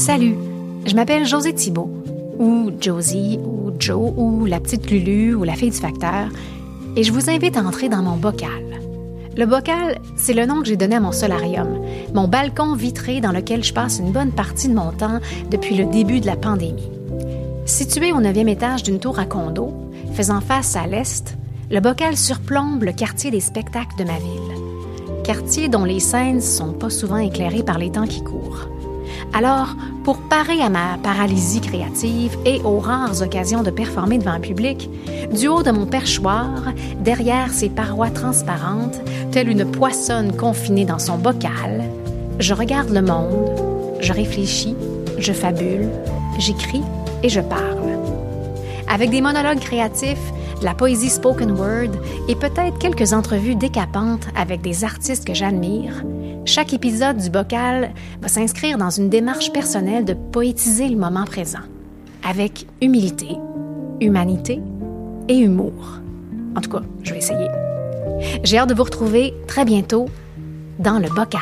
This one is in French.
Salut, je m'appelle José Thibault, ou Josie, ou Joe, ou la petite Lulu, ou la fille du facteur, et je vous invite à entrer dans mon bocal. Le bocal, c'est le nom que j'ai donné à mon solarium, mon balcon vitré dans lequel je passe une bonne partie de mon temps depuis le début de la pandémie. Situé au neuvième étage d'une tour à condo, faisant face à l'est, le bocal surplombe le quartier des spectacles de ma ville. Quartier dont les scènes sont pas souvent éclairées par les temps qui courent. Alors, pour parer à ma paralysie créative et aux rares occasions de performer devant un public, du haut de mon perchoir, derrière ces parois transparentes, telle une poissonne confinée dans son bocal, je regarde le monde, je réfléchis, je fabule, j'écris et je parle. Avec des monologues créatifs, la poésie spoken word et peut-être quelques entrevues décapantes avec des artistes que j'admire, chaque épisode du bocal va s'inscrire dans une démarche personnelle de poétiser le moment présent, avec humilité, humanité et humour. En tout cas, je vais essayer. J'ai hâte de vous retrouver très bientôt dans le bocal.